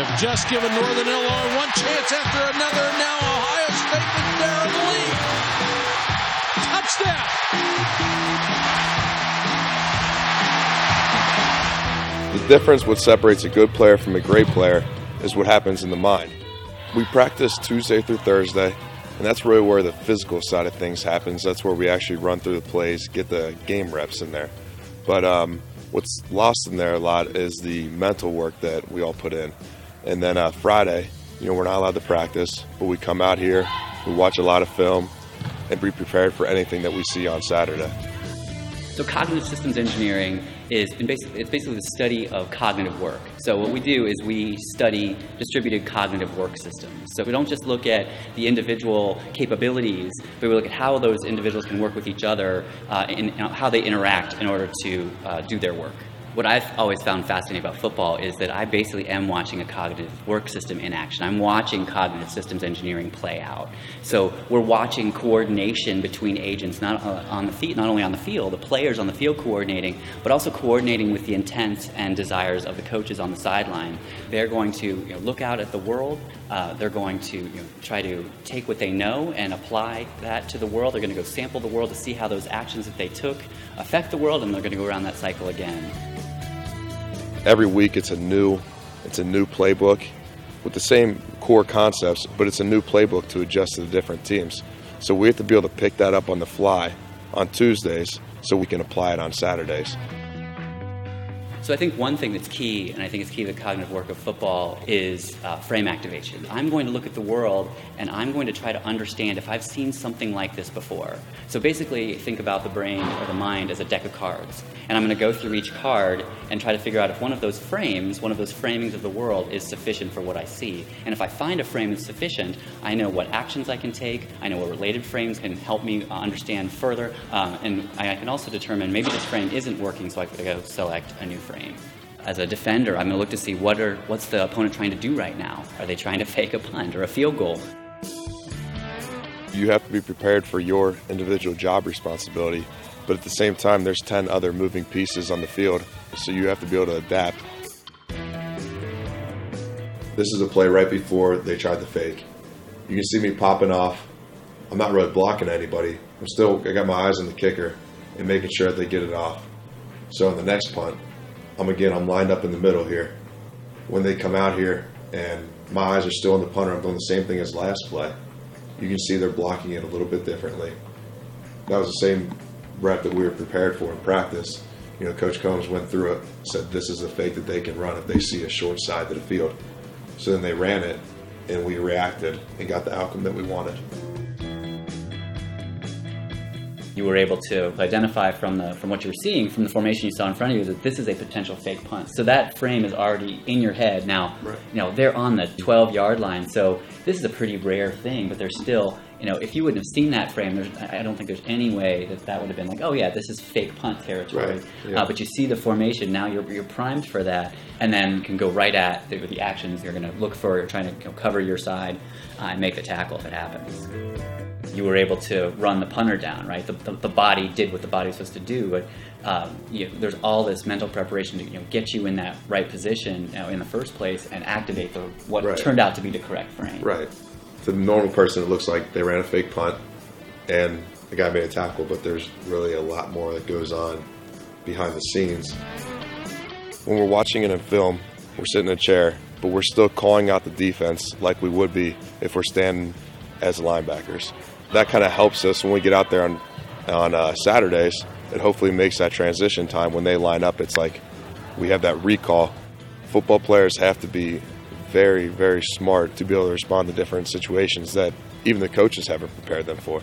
They've just given Northern Illinois one chance after another. Now Ohio State with Darron Lee. Touchdown. The difference what separates a good player from a great player is what happens in the mind. We practice Tuesday through Thursday, and that's really where the physical side of things happens. That's where we actually run through the plays, get the game reps in there. But um, what's lost in there a lot is the mental work that we all put in. And then uh, Friday, you know, we're not allowed to practice, but we come out here, we watch a lot of film, and be prepared for anything that we see on Saturday. So cognitive systems engineering is basically, it's basically the study of cognitive work. So what we do is we study distributed cognitive work systems. So we don't just look at the individual capabilities, but we look at how those individuals can work with each other uh, and how they interact in order to uh, do their work what I've always found fascinating about football is that I basically am watching a cognitive work system in action. I'm watching cognitive systems engineering play out. So we're watching coordination between agents, not uh, on the feet, not only on the field, the players on the field coordinating, but also coordinating with the intents and desires of the coaches on the sideline. They're going to you know, look out at the world. Uh, they're going to you know, try to take what they know and apply that to the world. They're going to go sample the world to see how those actions that they took affect the world, and they're going to go around that cycle again every week it's a new it's a new playbook with the same core concepts, but it's a new playbook to adjust to the different teams. So we have to be able to pick that up on the fly on Tuesdays so we can apply it on Saturdays. So I think one thing that's key, and I think it's key to the cognitive work of football, is uh, frame activation. I'm going to look at the world and I'm going to try to understand if I've seen something like this before. So basically, think about the brain or the mind as a deck of cards. And I'm going to go through each card and try to figure out if one of those frames, one of those framings of the world, is sufficient for what I see. And if I find a frame that's sufficient, I know what actions I can take, I know what related frames can help me uh, understand further, um, and I can also determine maybe this frame isn't working, so I can go select a new frame frame. As a defender, I'm going to look to see what are, what's the opponent trying to do right now. Are they trying to fake a punt or a field goal? You have to be prepared for your individual job responsibility, but at the same time, there's 10 other moving pieces on the field, so you have to be able to adapt. This is a play right before they tried the fake. You can see me popping off. I'm not really blocking anybody. I'm still, I got my eyes on the kicker and making sure that they get it off. So on the next punt, I'm again, I'm lined up in the middle here. When they come out here and my eyes are still on the punter, I'm doing the same thing as last play. You can see they're blocking it a little bit differently. That was the same rep that we were prepared for in practice. You know, Coach Coombs went through it, said this is a fake that they can run if they see a short side of the field. So then they ran it, and we reacted and got the outcome that we wanted you were able to identify from the from what you were seeing from the formation you saw in front of you that this is a potential fake punt. So that frame is already in your head now. Right. You know they're on the 12 yard line, so this is a pretty rare thing. But they're still you know if you wouldn't have seen that frame, I don't think there's any way that that would have been like oh yeah this is fake punt territory. Right. Yeah. Uh, but you see the formation now you're you're primed for that, and then can go right at the, the actions you're going to look for. You're trying to you know, cover your side uh, and make the tackle if it happens you were able to run the punter down, right? The, the, the body did what the body was supposed to do, but um, you know, there's all this mental preparation to you know, get you in that right position you know, in the first place and activate the what right. turned out to be the correct frame. Right. To the normal person, it looks like they ran a fake punt and the guy made a tackle, but there's really a lot more that goes on behind the scenes. When we're watching in film, we're sitting in a chair, but we're still calling out the defense like we would be if we're standing as linebackers that kind of helps us when we get out there on on uh, Saturdays. It hopefully makes that transition time when they line up. It's like we have that recall. Football players have to be very, very smart to be able to respond to different situations that even the coaches haven't prepared them for.